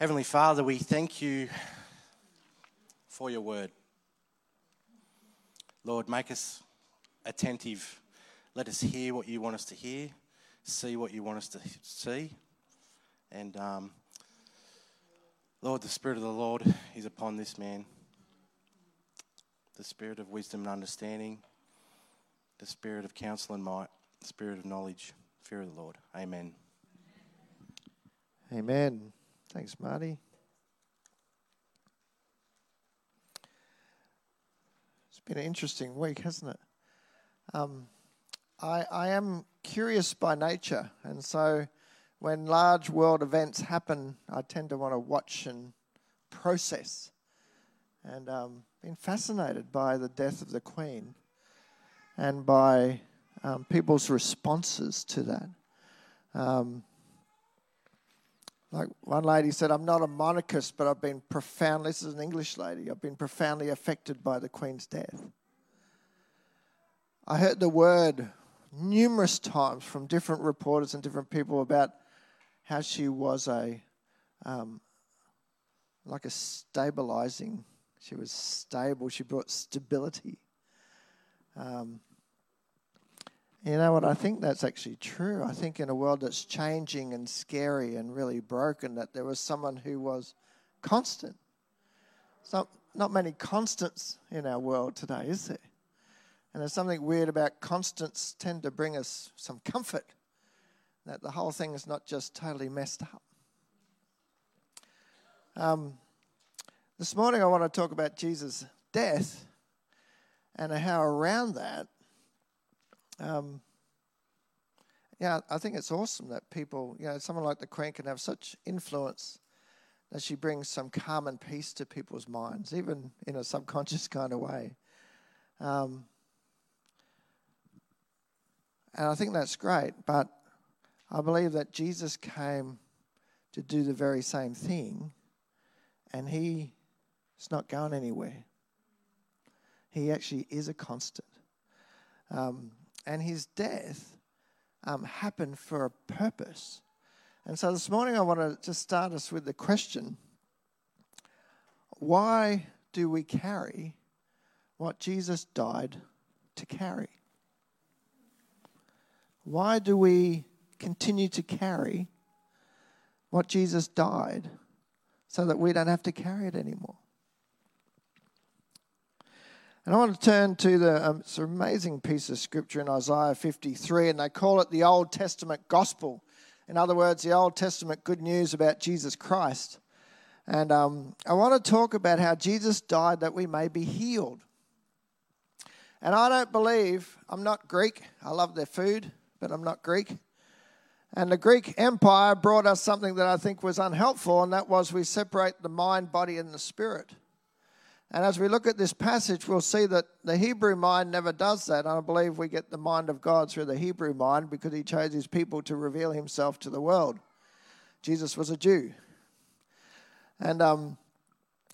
Heavenly Father, we thank you for your word. Lord, make us attentive. Let us hear what you want us to hear, see what you want us to see. And um, Lord, the Spirit of the Lord is upon this man. The Spirit of wisdom and understanding, the Spirit of counsel and might, the Spirit of knowledge, fear of the Lord. Amen. Amen. Thanks, Marty. It's been an interesting week, hasn't it? Um, I, I am curious by nature, and so when large world events happen, I tend to want to watch and process. And um, been fascinated by the death of the Queen and by um, people's responses to that. Um, like one lady said, I'm not a monarchist, but I've been profoundly, this is an English lady, I've been profoundly affected by the Queen's death. I heard the word numerous times from different reporters and different people about how she was a, um, like a stabilizing, she was stable, she brought stability. Um, you know what? I think that's actually true. I think in a world that's changing and scary and really broken, that there was someone who was constant. So, not many constants in our world today, is there? And there's something weird about constants tend to bring us some comfort that the whole thing is not just totally messed up. Um, this morning, I want to talk about Jesus' death and how around that um, yeah, I think it's awesome that people, you know, someone like the Queen can have such influence that she brings some calm and peace to people's minds, even in a subconscious kind of way. Um, and I think that's great, but I believe that Jesus came to do the very same thing, and he is not going anywhere. He actually is a constant. Um, and his death um, happened for a purpose. And so this morning I want to just start us with the question why do we carry what Jesus died to carry? Why do we continue to carry what Jesus died so that we don't have to carry it anymore? And I want to turn to the um, it's an amazing piece of scripture in Isaiah 53, and they call it the Old Testament gospel. In other words, the Old Testament good news about Jesus Christ. And um, I want to talk about how Jesus died that we may be healed. And I don't believe, I'm not Greek. I love their food, but I'm not Greek. And the Greek Empire brought us something that I think was unhelpful, and that was we separate the mind, body, and the spirit. And as we look at this passage, we'll see that the Hebrew mind never does that. And I believe we get the mind of God through the Hebrew mind because he chose his people to reveal himself to the world. Jesus was a Jew. And, um,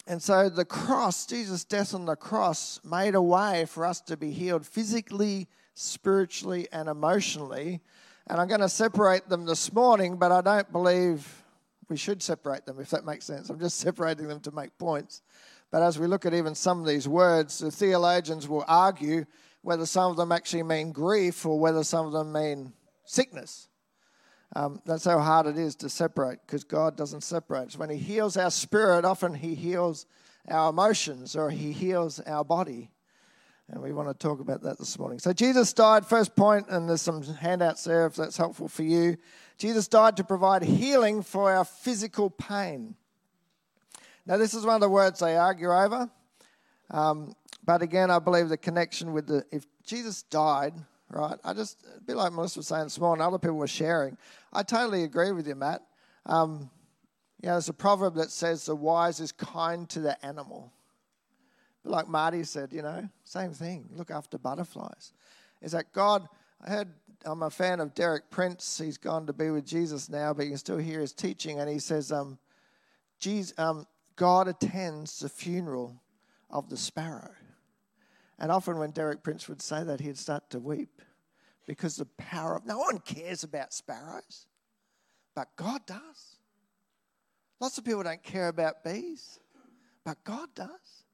and so the cross, Jesus' death on the cross, made a way for us to be healed physically, spiritually, and emotionally. And I'm going to separate them this morning, but I don't believe we should separate them, if that makes sense. I'm just separating them to make points. But as we look at even some of these words, the theologians will argue whether some of them actually mean grief or whether some of them mean sickness. Um, that's how hard it is to separate because God doesn't separate. So when He heals our spirit, often He heals our emotions or He heals our body. And we want to talk about that this morning. So Jesus died, first point, and there's some handouts there if that's helpful for you. Jesus died to provide healing for our physical pain. Now, this is one of the words they argue over. Um, but again, I believe the connection with the, if Jesus died, right, I just, a bit like Melissa was saying this morning, other people were sharing. I totally agree with you, Matt. Um, you know, there's a proverb that says the wise is kind to the animal. But like Marty said, you know, same thing. Look after butterflies. Is that God? I heard I'm a fan of Derek Prince. He's gone to be with Jesus now, but you can still hear his teaching. And he says, um, Jesus, um, God attends the funeral of the sparrow. And often when Derek Prince would say that, he'd start to weep because the power of no one cares about sparrows, but God does. Lots of people don't care about bees, but God does.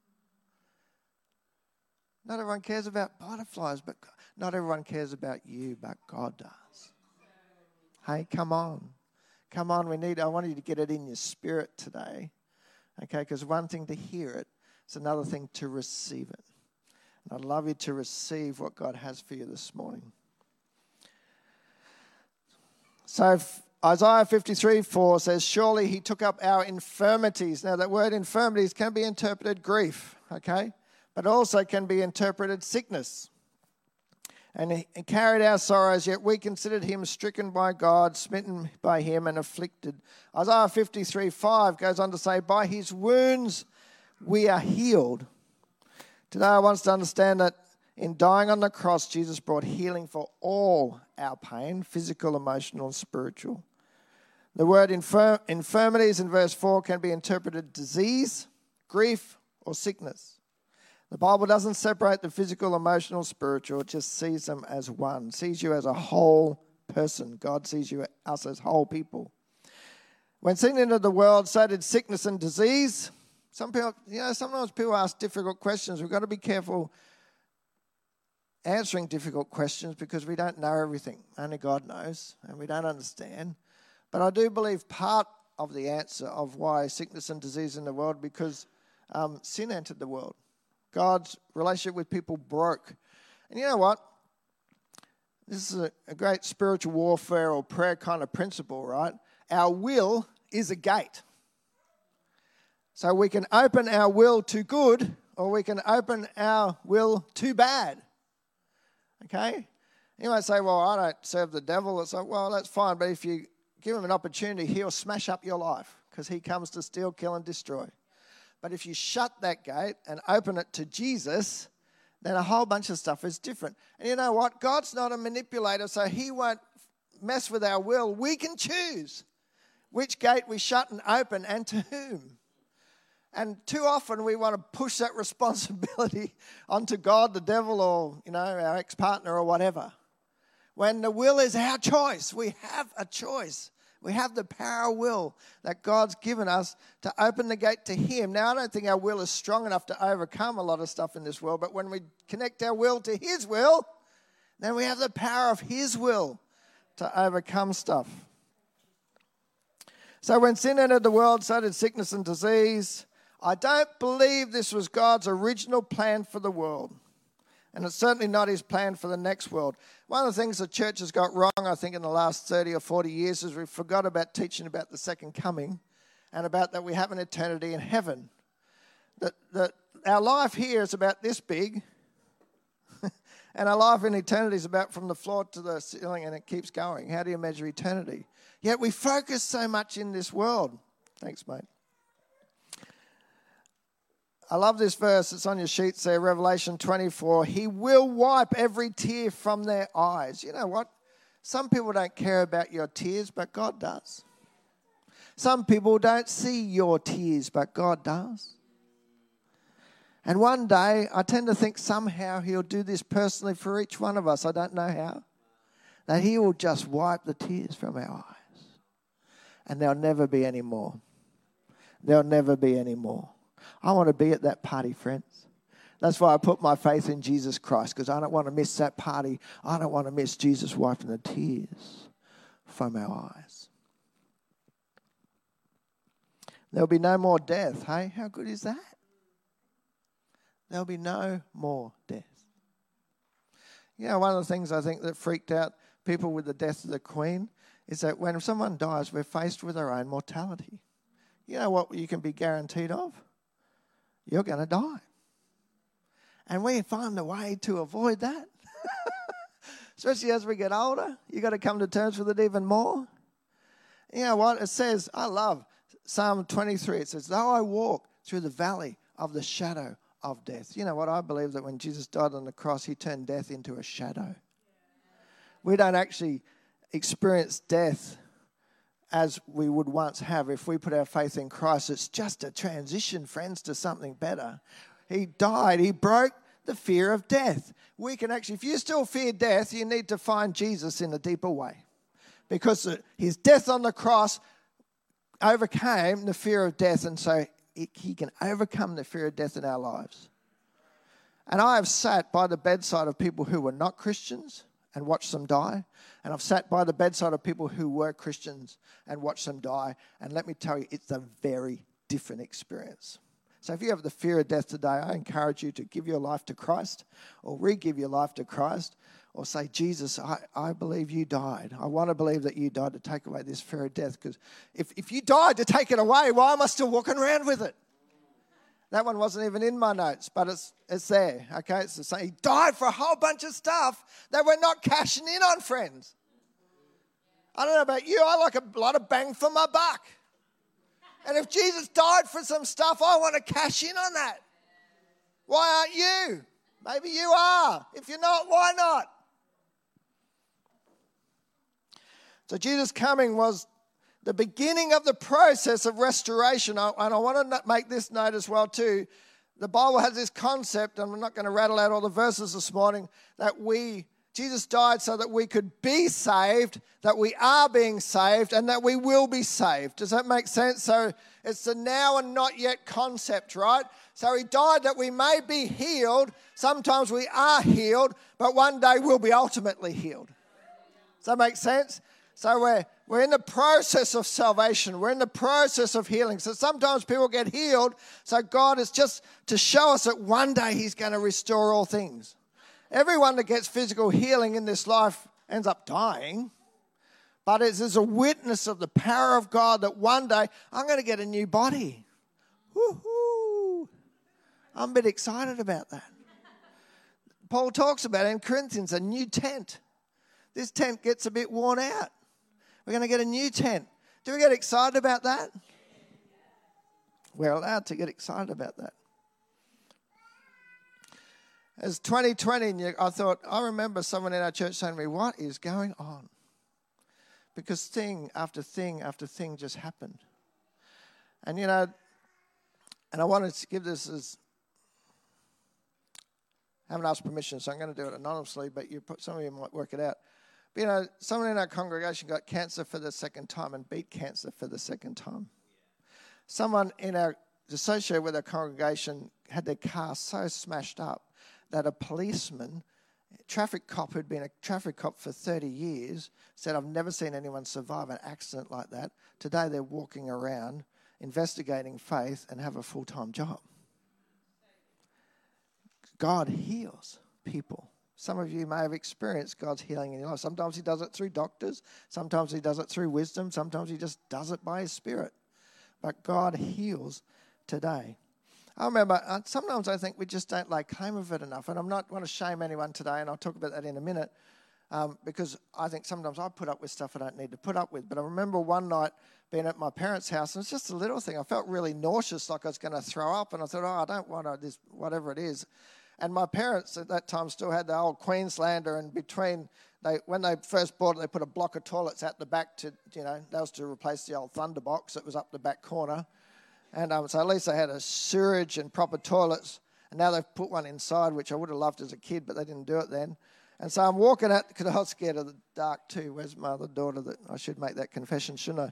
Not everyone cares about butterflies, but not everyone cares about you, but God does. Hey, come on. Come on, we need, I want you to get it in your spirit today. Okay, because one thing to hear it, it's another thing to receive it. And I'd love you to receive what God has for you this morning. So Isaiah 53 4 says, Surely he took up our infirmities. Now, that word infirmities can be interpreted grief, okay? But also can be interpreted sickness. And carried our sorrows, yet we considered him stricken by God, smitten by him, and afflicted. Isaiah 53 5 goes on to say, By his wounds we are healed. Today I want us to understand that in dying on the cross, Jesus brought healing for all our pain physical, emotional, and spiritual. The word infirm- infirmities in verse 4 can be interpreted disease, grief, or sickness. The Bible doesn't separate the physical, emotional, spiritual, it just sees them as one, sees you as a whole person. God sees you us as whole people. When sin entered the world, so did sickness and disease. Some people, you know, sometimes people ask difficult questions. We've got to be careful answering difficult questions because we don't know everything. Only God knows, and we don't understand. But I do believe part of the answer of why sickness and disease in the world because um, sin entered the world. God's relationship with people broke. And you know what? This is a, a great spiritual warfare or prayer kind of principle, right? Our will is a gate. So we can open our will to good or we can open our will to bad. Okay? You might say, well, I don't serve the devil. It's like, well, that's fine. But if you give him an opportunity, he'll smash up your life because he comes to steal, kill, and destroy. But if you shut that gate and open it to Jesus, then a whole bunch of stuff is different. And you know what? God's not a manipulator, so he won't mess with our will. We can choose which gate we shut and open and to whom. And too often we want to push that responsibility onto God, the devil, or you know, our ex-partner or whatever. When the will is our choice, we have a choice. We have the power will that God's given us to open the gate to Him. Now, I don't think our will is strong enough to overcome a lot of stuff in this world, but when we connect our will to His will, then we have the power of His will to overcome stuff. So, when sin entered the world, so did sickness and disease. I don't believe this was God's original plan for the world. And it's certainly not his plan for the next world. One of the things the church has got wrong, I think, in the last 30 or 40 years is we forgot about teaching about the second coming and about that we have an eternity in heaven. That, that our life here is about this big, and our life in eternity is about from the floor to the ceiling, and it keeps going. How do you measure eternity? Yet we focus so much in this world. Thanks, mate. I love this verse. It's on your sheets there, Revelation 24. He will wipe every tear from their eyes. You know what? Some people don't care about your tears, but God does. Some people don't see your tears, but God does. And one day, I tend to think somehow He'll do this personally for each one of us. I don't know how. That He will just wipe the tears from our eyes. And there'll never be any more. There'll never be any more. I want to be at that party, friends. That's why I put my faith in Jesus Christ, because I don't want to miss that party. I don't want to miss Jesus wiping the tears from our eyes. There'll be no more death. Hey, how good is that? There'll be no more death. You know, one of the things I think that freaked out people with the death of the Queen is that when someone dies, we're faced with our own mortality. You know what you can be guaranteed of? You're going to die. And we find a way to avoid that. Especially as we get older, you got to come to terms with it even more. You know what? It says, I love Psalm 23. It says, Though I walk through the valley of the shadow of death. You know what? I believe that when Jesus died on the cross, he turned death into a shadow. We don't actually experience death as we would once have if we put our faith in Christ. It's just a transition, friends, to something better. He died, He broke the fear of death. We can actually, if you still fear death, you need to find Jesus in a deeper way. Because His death on the cross overcame the fear of death, and so he can overcome the fear of death in our lives. And I have sat by the bedside of people who were not Christians and watched them die. And I've sat by the bedside of people who were Christians and watched them die. And let me tell you, it's a very different experience. So if you have the fear of death today, I encourage you to give your life to Christ or re give your life to Christ or say, Jesus, I, I believe you died. I want to believe that you died to take away this fear of death. Because if, if you died to take it away, why am I still walking around with it? That one wasn't even in my notes, but it's, it's there. Okay, it's the same. He died for a whole bunch of stuff that we're not cashing in on, friends. I don't know about you, I like a lot of bang for my buck. And if Jesus died for some stuff, I want to cash in on that. Why aren't you? Maybe you are. If you're not, why not? So Jesus coming was the beginning of the process of restoration. And I want to make this note as well too. The Bible has this concept, and I'm not going to rattle out all the verses this morning, that we Jesus died so that we could be saved, that we are being saved, and that we will be saved. Does that make sense? So it's the now and not yet concept, right? So he died that we may be healed. Sometimes we are healed, but one day we'll be ultimately healed. Does that make sense? So we're, we're in the process of salvation. We're in the process of healing. So sometimes people get healed. So God is just to show us that one day He's going to restore all things. Everyone that gets physical healing in this life ends up dying. But it is a witness of the power of God that one day I'm going to get a new body. Woo-hoo. I'm a bit excited about that. Paul talks about in Corinthians a new tent. This tent gets a bit worn out. We're going to get a new tent. Do we get excited about that? We're allowed to get excited about that. As 2020, I thought, I remember someone in our church saying to me, What is going on? Because thing after thing after thing just happened. And you know, and I wanted to give this as I haven't asked permission, so I'm going to do it anonymously, but you some of you might work it out. You know, someone in our congregation got cancer for the second time and beat cancer for the second time. Someone in our associated with our congregation had their car so smashed up that a policeman, traffic cop who'd been a traffic cop for 30 years, said, I've never seen anyone survive an accident like that. Today they're walking around investigating faith and have a full time job. God heals people. Some of you may have experienced God's healing in your life. Sometimes He does it through doctors, sometimes He does it through wisdom, sometimes He just does it by His Spirit. But God heals today. I remember uh, sometimes I think we just don't lay claim of it enough, and I'm not going to shame anyone today, and I'll talk about that in a minute. Um, because I think sometimes I put up with stuff I don't need to put up with. But I remember one night being at my parents' house, and it's just a little thing. I felt really nauseous, like I was going to throw up, and I thought, oh, I don't want to this, whatever it is. And my parents at that time still had the old Queenslander, and between they when they first bought it, they put a block of toilets at the back to you know that was to replace the old Thunderbox that was up the back corner, and um, so at least they had a sewerage and proper toilets. And now they've put one inside, which I would have loved as a kid, but they didn't do it then. And so I'm walking out because I was scared of the dark too. Where's my other daughter? That I should make that confession, shouldn't I?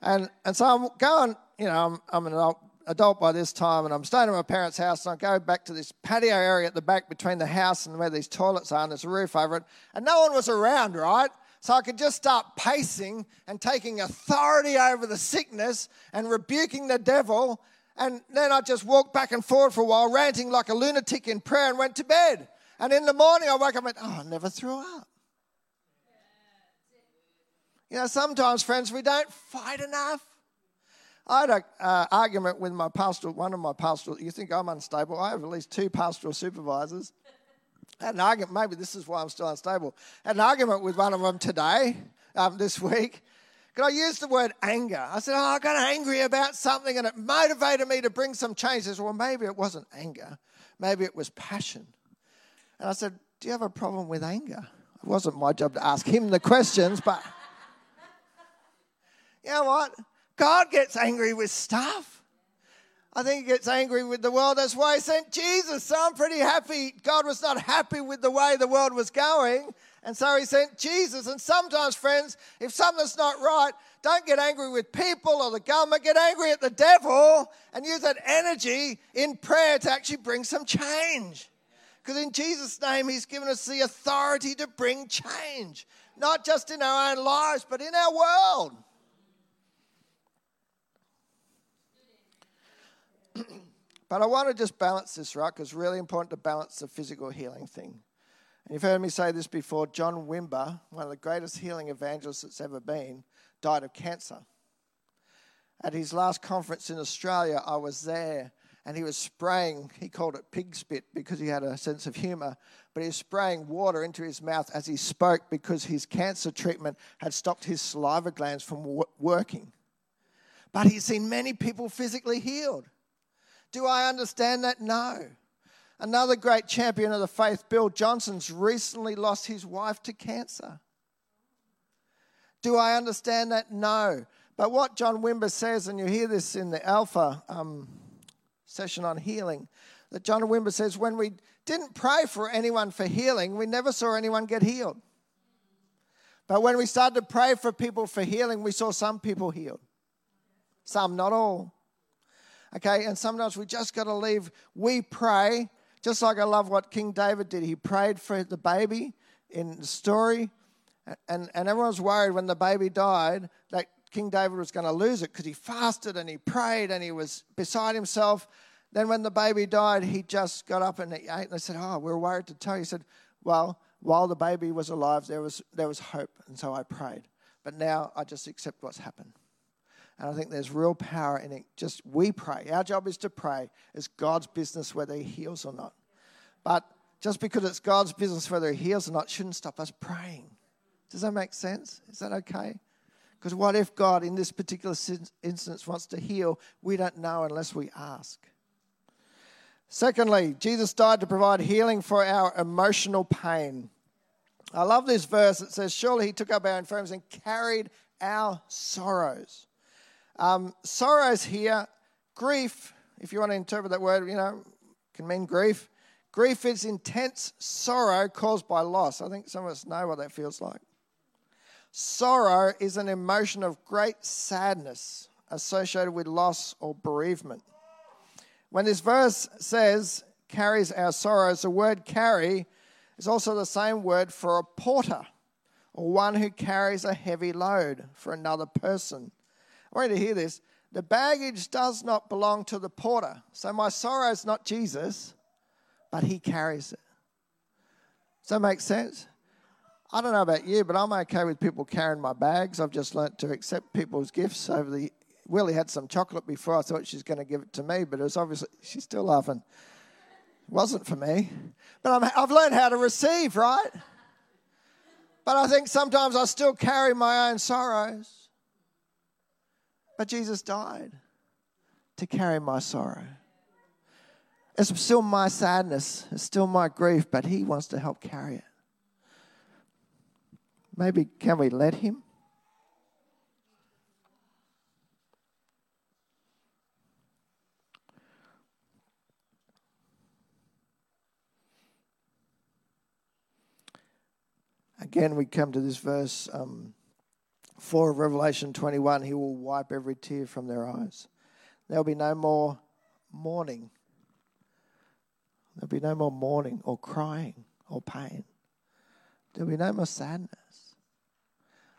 And and so I'm going. You know, I'm, I'm an adult adult by this time, and I'm staying at my parents' house, and I go back to this patio area at the back between the house and where these toilets are, and there's a roof over it, and no one was around, right? So I could just start pacing and taking authority over the sickness and rebuking the devil. And then I just walked back and forward for a while, ranting like a lunatic in prayer, and went to bed. And in the morning, I woke up and went, Oh, I never threw up. You know, sometimes, friends, we don't fight enough. I had an uh, argument with my pastoral, one of my pastoral, you think I'm unstable? I have at least two pastoral supervisors. I had an argument, maybe this is why I'm still unstable. I had an argument with one of them today, um, this week. Because I used the word anger. I said, Oh, I got angry about something and it motivated me to bring some changes. Well, maybe it wasn't anger, maybe it was passion. And I said, Do you have a problem with anger? It wasn't my job to ask him the questions, but you know what? God gets angry with stuff. I think he gets angry with the world. That's why he sent Jesus. So I'm pretty happy. God was not happy with the way the world was going. And so he sent Jesus. And sometimes, friends, if something's not right, don't get angry with people or the government. Get angry at the devil and use that energy in prayer to actually bring some change. Because in Jesus' name, he's given us the authority to bring change, not just in our own lives, but in our world. but I want to just balance this, right? Because it's really important to balance the physical healing thing. And you've heard me say this before John Wimber, one of the greatest healing evangelists that's ever been, died of cancer. At his last conference in Australia, I was there and he was spraying, he called it pig spit because he had a sense of humor, but he was spraying water into his mouth as he spoke because his cancer treatment had stopped his saliva glands from working. But he's seen many people physically healed. Do I understand that? No. Another great champion of the faith, Bill Johnson's recently lost his wife to cancer. Do I understand that? No. But what John Wimber says, and you hear this in the Alpha um, session on healing, that John Wimber says, when we didn't pray for anyone for healing, we never saw anyone get healed. But when we started to pray for people for healing, we saw some people healed. Some, not all. Okay, and sometimes we just got to leave. We pray just like I love what King David did. He prayed for the baby in the story, and, and everyone was worried when the baby died that King David was going to lose it because he fasted and he prayed and he was beside himself. Then, when the baby died, he just got up and he ate. And said, Oh, we're worried to tell you. He said, Well, while the baby was alive, there was, there was hope. And so I prayed. But now I just accept what's happened. And I think there's real power in it. Just we pray. Our job is to pray. It's God's business whether He heals or not. But just because it's God's business whether He heals or not shouldn't stop us praying. Does that make sense? Is that okay? Because what if God, in this particular instance, wants to heal? We don't know unless we ask. Secondly, Jesus died to provide healing for our emotional pain. I love this verse. It says, Surely he took up our infirmities and carried our sorrows. Um, sorrows here, grief, if you want to interpret that word, you know, can mean grief. Grief is intense sorrow caused by loss. I think some of us know what that feels like. Sorrow is an emotion of great sadness associated with loss or bereavement. When this verse says, carries our sorrows, the word carry is also the same word for a porter or one who carries a heavy load for another person. I want you to hear this. The baggage does not belong to the porter. So my sorrow is not Jesus, but he carries it. Does that make sense? I don't know about you, but I'm okay with people carrying my bags. I've just learnt to accept people's gifts over the. Willie had some chocolate before. I thought she's going to give it to me, but it was obviously she's still laughing. It wasn't for me, but i I've learned how to receive, right? But I think sometimes I still carry my own sorrows. But Jesus died to carry my sorrow. It's still my sadness, it's still my grief, but He wants to help carry it. Maybe can we let Him? Again, we come to this verse. Um, 4 of Revelation 21, he will wipe every tear from their eyes. There'll be no more mourning. There'll be no more mourning or crying or pain. There'll be no more sadness.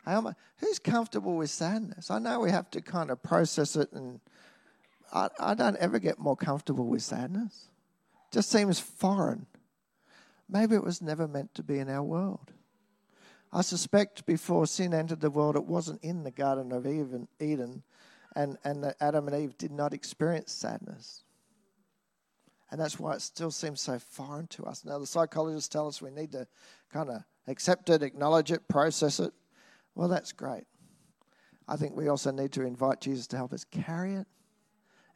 Who's comfortable with sadness? I know we have to kind of process it, and I, I don't ever get more comfortable with sadness. It just seems foreign. Maybe it was never meant to be in our world. I suspect before sin entered the world, it wasn't in the Garden of Eden, and, and that Adam and Eve did not experience sadness. And that's why it still seems so foreign to us. Now, the psychologists tell us we need to kind of accept it, acknowledge it, process it. Well, that's great. I think we also need to invite Jesus to help us carry it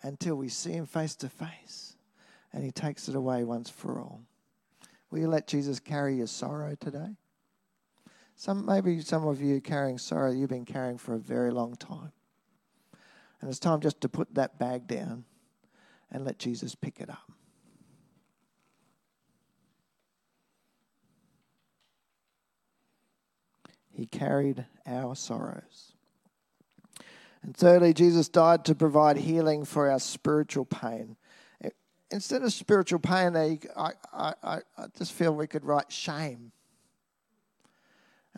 until we see him face to face and he takes it away once for all. Will you let Jesus carry your sorrow today? Some, maybe some of you carrying sorrow you've been carrying for a very long time. And it's time just to put that bag down and let Jesus pick it up. He carried our sorrows. And thirdly, Jesus died to provide healing for our spiritual pain. Instead of spiritual pain, I, I, I, just feel we could write shame.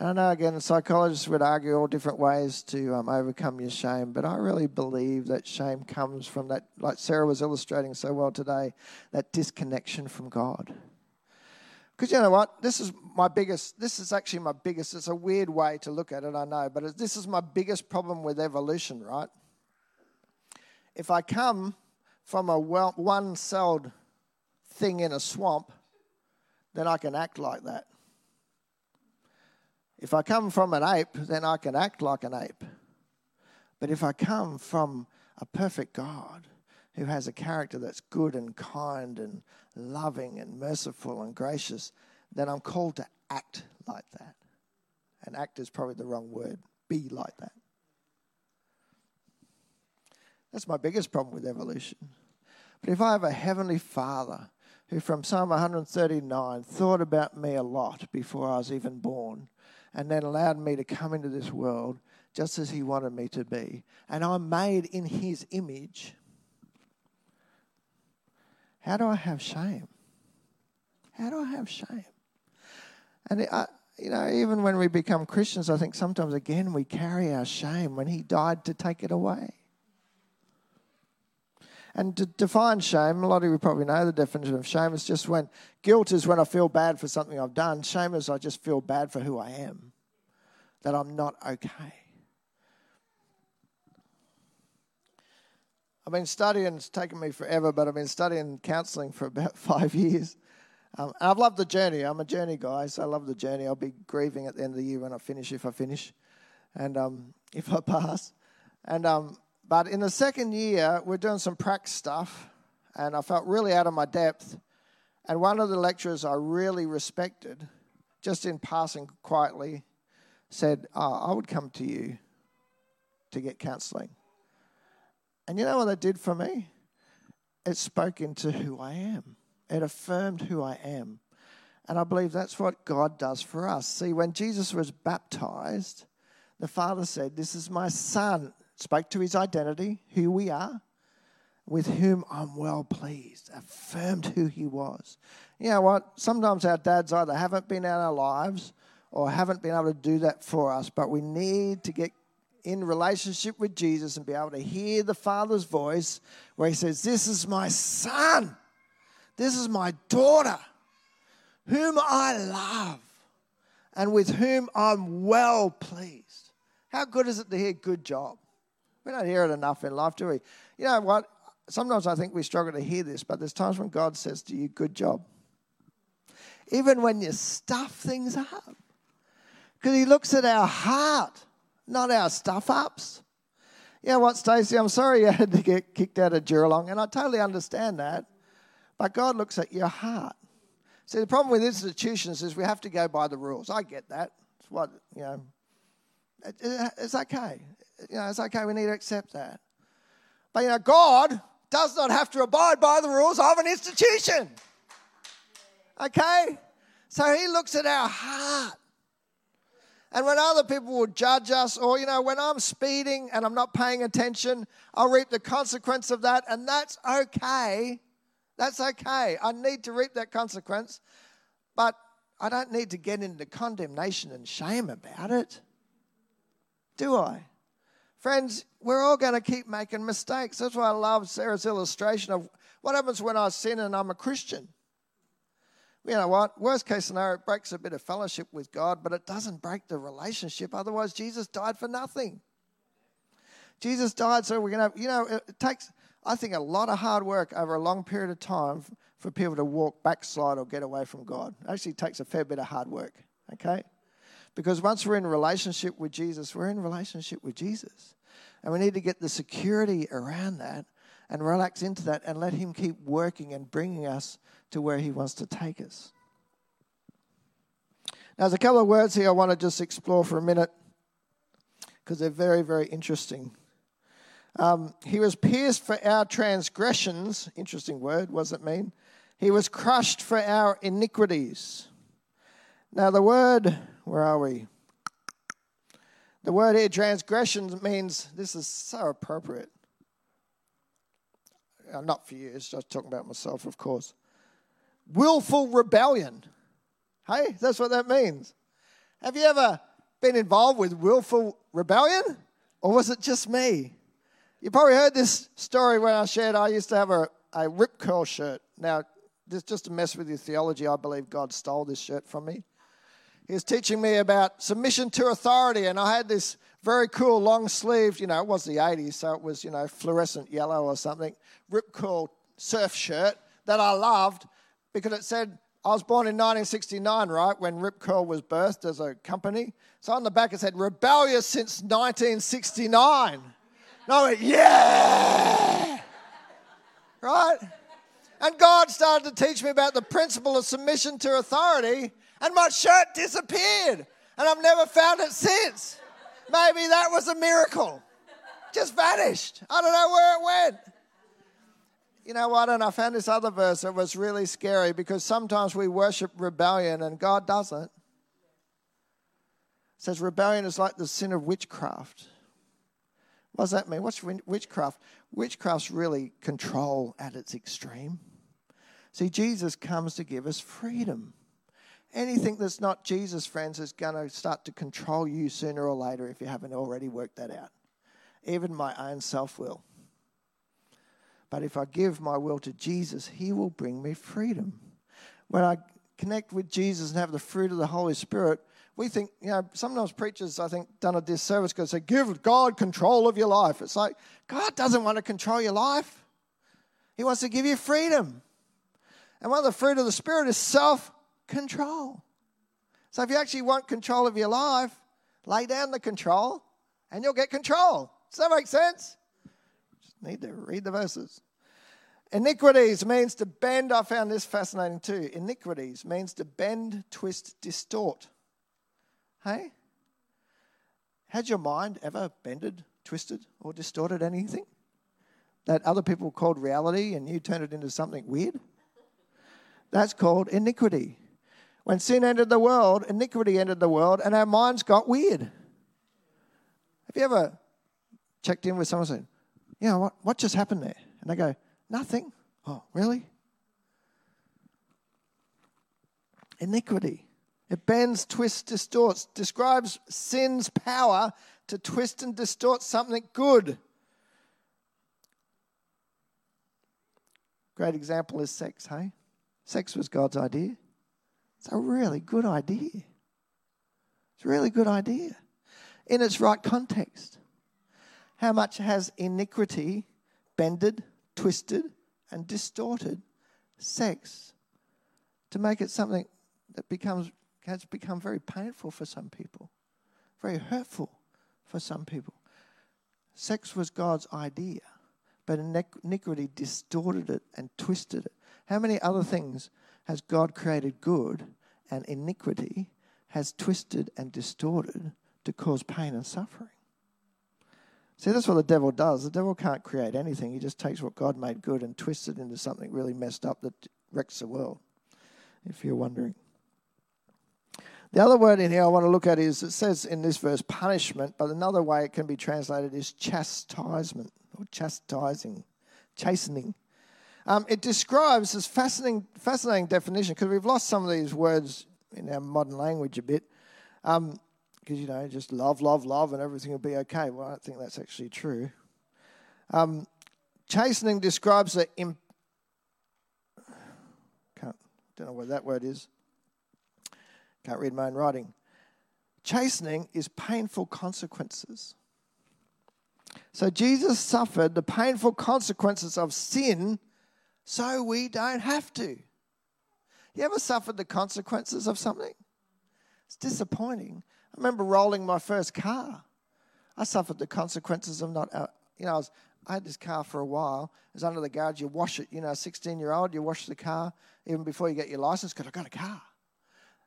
I know, again, psychologists would argue all different ways to um, overcome your shame, but I really believe that shame comes from that, like Sarah was illustrating so well today, that disconnection from God. Because you know what? This is my biggest, this is actually my biggest, it's a weird way to look at it, I know, but this is my biggest problem with evolution, right? If I come from a well, one celled thing in a swamp, then I can act like that. If I come from an ape, then I can act like an ape. But if I come from a perfect God who has a character that's good and kind and loving and merciful and gracious, then I'm called to act like that. And act is probably the wrong word. Be like that. That's my biggest problem with evolution. But if I have a heavenly Father who, from Psalm 139, thought about me a lot before I was even born, and then allowed me to come into this world just as He wanted me to be, and I'm made in His image, how do I have shame? How do I have shame? And you know, even when we become Christians, I think sometimes again we carry our shame when He died to take it away. And to define shame, a lot of you probably know the definition of shame. It's just when guilt is when I feel bad for something I've done. Shame is I just feel bad for who I am, that I'm not okay. I've been studying, it's taken me forever, but I've been studying counseling for about five years. Um, and I've loved the journey. I'm a journey guy, so I love the journey. I'll be grieving at the end of the year when I finish, if I finish, and um, if I pass. And um, but in the second year, we're doing some prac stuff, and I felt really out of my depth. And one of the lecturers I really respected, just in passing quietly, said, oh, I would come to you to get counseling. And you know what that did for me? It spoke into who I am, it affirmed who I am. And I believe that's what God does for us. See, when Jesus was baptized, the Father said, This is my Son spoke to his identity, who we are, with whom I'm well pleased, affirmed who he was. You know what? Sometimes our dads either haven't been in our lives or haven't been able to do that for us, but we need to get in relationship with Jesus and be able to hear the Father's voice where he says, This is my son, this is my daughter, whom I love, and with whom I'm well pleased. How good is it to hear good job? We don't hear it enough in life, do we? You know what? Sometimes I think we struggle to hear this, but there's times when God says to you, Good job. Even when you stuff things up. Because He looks at our heart, not our stuff ups. You know what, Stacey? I'm sorry you had to get kicked out of Juralong, and I totally understand that. But God looks at your heart. See, the problem with institutions is we have to go by the rules. I get that. It's what, you know, it's okay you know, it's okay, we need to accept that. But, you know, God does not have to abide by the rules of an institution. Okay? So he looks at our heart. And when other people will judge us, or, you know, when I'm speeding and I'm not paying attention, I'll reap the consequence of that, and that's okay. That's okay. I need to reap that consequence, but I don't need to get into condemnation and shame about it. Do I? Friends, we're all going to keep making mistakes. That's why I love Sarah's illustration of what happens when I sin and I'm a Christian. You know what? Worst case scenario, it breaks a bit of fellowship with God, but it doesn't break the relationship. Otherwise, Jesus died for nothing. Jesus died so we're going to, you know, it takes, I think, a lot of hard work over a long period of time for people to walk backslide or get away from God. Actually takes a fair bit of hard work, okay? Because once we're in relationship with Jesus, we're in relationship with Jesus. And we need to get the security around that and relax into that and let Him keep working and bringing us to where He wants to take us. Now, there's a couple of words here I want to just explore for a minute because they're very, very interesting. Um, he was pierced for our transgressions. Interesting word. What does it mean? He was crushed for our iniquities. Now, the word, where are we? The word here, transgressions, means this is so appropriate. Uh, not for you, it's just talking about myself, of course. Willful rebellion. Hey, that's what that means. Have you ever been involved with willful rebellion? Or was it just me? You probably heard this story when I shared I used to have a, a Rip Curl shirt. Now, this just to mess with your theology, I believe God stole this shirt from me. He was teaching me about submission to authority, and I had this very cool long sleeved, you know, it was the 80s, so it was, you know, fluorescent yellow or something, Rip Curl surf shirt that I loved because it said I was born in 1969, right, when Rip Curl was birthed as a company. So on the back it said, rebellious since 1969. And I went, yeah! Right? And God started to teach me about the principle of submission to authority, and my shirt disappeared. And I've never found it since. Maybe that was a miracle. Just vanished. I don't know where it went. You know what? And I found this other verse that was really scary because sometimes we worship rebellion and God doesn't. It says rebellion is like the sin of witchcraft. What does that mean? What's witchcraft? Witchcraft's really control at its extreme. See, Jesus comes to give us freedom. Anything that's not Jesus, friends, is going to start to control you sooner or later if you haven't already worked that out. Even my own self will. But if I give my will to Jesus, He will bring me freedom. When I connect with Jesus and have the fruit of the Holy Spirit, we think, you know, sometimes preachers, I think, done a disservice because they give God control of your life. It's like, God doesn't want to control your life, He wants to give you freedom. And one of the fruit of the Spirit is self control. So if you actually want control of your life, lay down the control and you'll get control. Does that make sense? Just need to read the verses. Iniquities means to bend. I found this fascinating too. Iniquities means to bend, twist, distort. Hey? Has your mind ever bended, twisted, or distorted anything? That other people called reality and you turned it into something weird? That's called iniquity. When sin entered the world, iniquity entered the world, and our minds got weird. Have you ever checked in with someone saying, you know, what, what just happened there? And they go, nothing. Oh, really? Iniquity. It bends, twists, distorts, describes sin's power to twist and distort something good. Great example is sex, hey? Sex was God's idea. It's a really good idea. It's a really good idea in its right context. How much has iniquity bended, twisted, and distorted sex to make it something that becomes has become very painful for some people, very hurtful for some people. Sex was God's idea, but iniquity distorted it and twisted it. How many other things has God created good and iniquity has twisted and distorted to cause pain and suffering? See, that's what the devil does. The devil can't create anything. He just takes what God made good and twists it into something really messed up that wrecks the world, if you're wondering. The other word in here I want to look at is it says in this verse punishment, but another way it can be translated is chastisement or chastising, chastening. Um, it describes this fascinating, fascinating definition because we've lost some of these words in our modern language a bit. Um, because, you know, just love, love, love, and everything will be okay. Well, I don't think that's actually true. Um, chastening describes the. Imp- Can't, don't know what that word is. Can't read my own writing. Chastening is painful consequences. So Jesus suffered the painful consequences of sin so we don't have to. You ever suffered the consequences of something? It's disappointing, I remember rolling my first car. I suffered the consequences of not, uh, you know, I, was, I had this car for a while. It was under the garage. You wash it, you know, 16 year old, you wash the car even before you get your license because I got a car.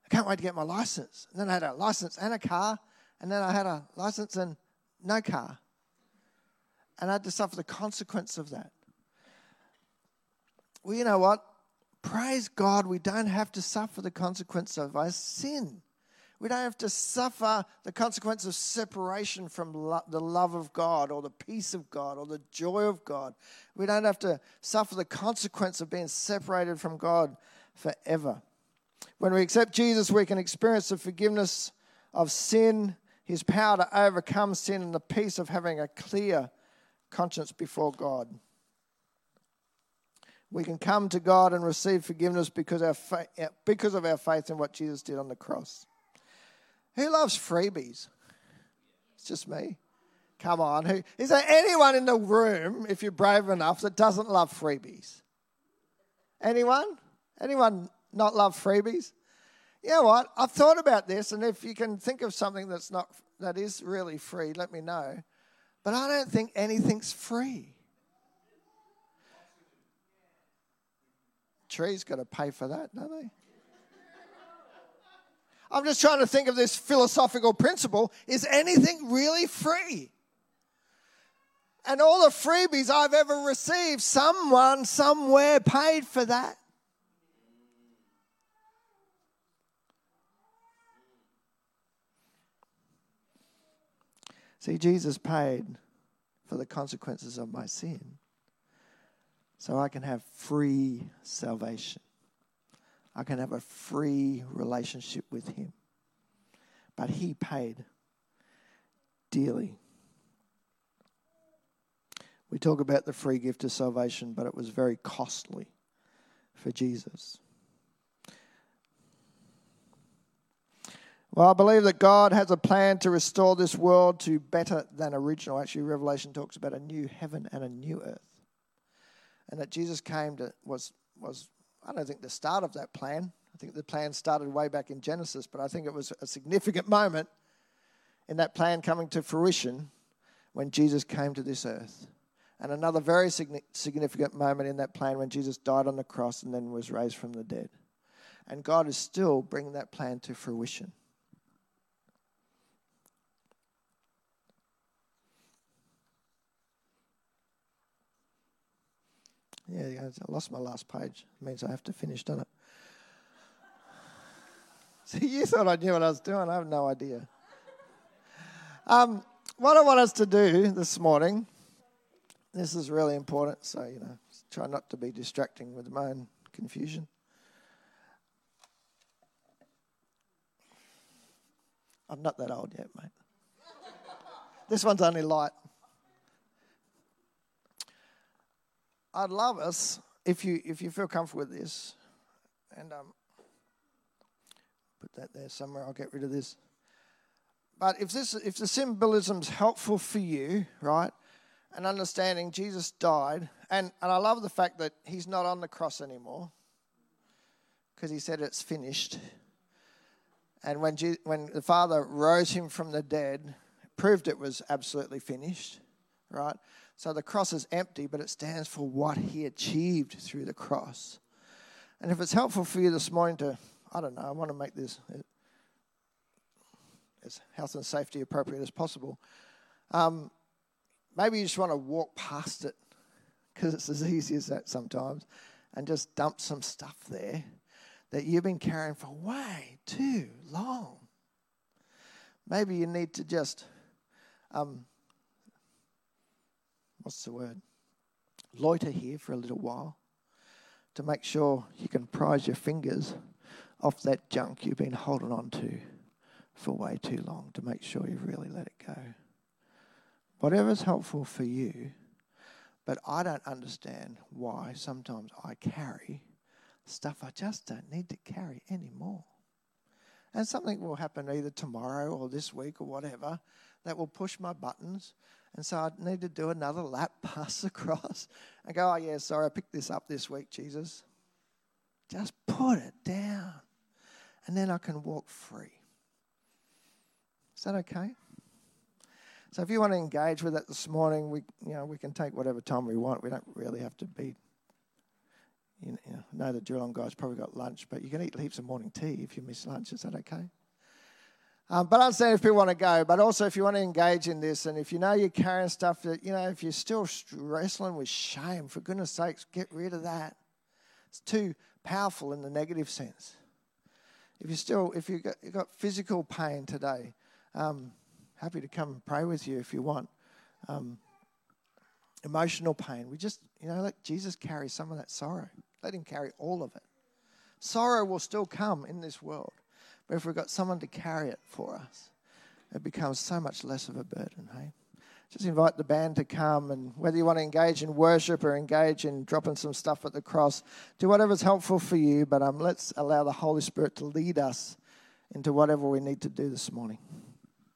I can't wait to get my license. And then I had a license and a car, and then I had a license and no car. and I had to suffer the consequence of that. Well, you know what? Praise God, we don't have to suffer the consequence of our sin. We don't have to suffer the consequence of separation from lo- the love of God or the peace of God or the joy of God. We don't have to suffer the consequence of being separated from God forever. When we accept Jesus, we can experience the forgiveness of sin, his power to overcome sin, and the peace of having a clear conscience before God. We can come to God and receive forgiveness because, our fa- uh, because of our faith in what Jesus did on the cross. Who loves freebies? It's just me. Come on. Who, is there anyone in the room, if you're brave enough, that doesn't love freebies? Anyone? Anyone not love freebies? You know what? I've thought about this, and if you can think of something that's not that is really free, let me know. But I don't think anything's free. Trees got to pay for that, don't they? I'm just trying to think of this philosophical principle. Is anything really free? And all the freebies I've ever received, someone somewhere paid for that. See, Jesus paid for the consequences of my sin so I can have free salvation. I can have a free relationship with Him. But He paid dearly. We talk about the free gift of salvation, but it was very costly for Jesus. Well, I believe that God has a plan to restore this world to better than original. Actually, Revelation talks about a new heaven and a new earth. And that Jesus came to was was I don't think the start of that plan. I think the plan started way back in Genesis, but I think it was a significant moment in that plan coming to fruition when Jesus came to this earth. And another very significant moment in that plan when Jesus died on the cross and then was raised from the dead. And God is still bringing that plan to fruition. Yeah, I lost my last page. It means I have to finish, doesn't it? See, you thought I knew what I was doing. I have no idea. Um, what I want us to do this morning, this is really important, so, you know, try not to be distracting with my own confusion. I'm not that old yet, mate. this one's only light. I'd love us if you if you feel comfortable with this, and um, put that there somewhere. I'll get rid of this. But if this if the symbolism's helpful for you, right, and understanding Jesus died, and and I love the fact that he's not on the cross anymore, because he said it's finished. And when Je- when the Father rose him from the dead, proved it was absolutely finished, right? So the cross is empty, but it stands for what he achieved through the cross. And if it's helpful for you this morning to, I don't know, I want to make this as health and safety appropriate as possible. Um, maybe you just want to walk past it because it's as easy as that sometimes and just dump some stuff there that you've been carrying for way too long. Maybe you need to just um, what's the word? Loiter here for a little while to make sure you can prise your fingers off that junk you've been holding on to for way too long to make sure you really let it go. Whatever's helpful for you, but I don't understand why sometimes I carry stuff I just don't need to carry anymore. And something will happen either tomorrow or this week or whatever that will push my buttons and so I need to do another lap, pass across, and go, oh, yeah, sorry, I picked this up this week, Jesus. Just put it down. And then I can walk free. Is that okay? So if you want to engage with it this morning, we, you know, we can take whatever time we want. We don't really have to be. You know, know the Geelong guys probably got lunch, but you can eat heaps of morning tea if you miss lunch. Is that okay? Um, but I understand if people want to go, but also if you want to engage in this, and if you know you're carrying stuff that, you know, if you're still wrestling with shame, for goodness sakes, get rid of that. It's too powerful in the negative sense. If you still, if you've got, you've got physical pain today, um, happy to come and pray with you if you want. Um, emotional pain, we just, you know, let Jesus carry some of that sorrow. Let him carry all of it. Sorrow will still come in this world. But if we've got someone to carry it for us, it becomes so much less of a burden, hey? Just invite the band to come, and whether you want to engage in worship or engage in dropping some stuff at the cross, do whatever's helpful for you. But um, let's allow the Holy Spirit to lead us into whatever we need to do this morning.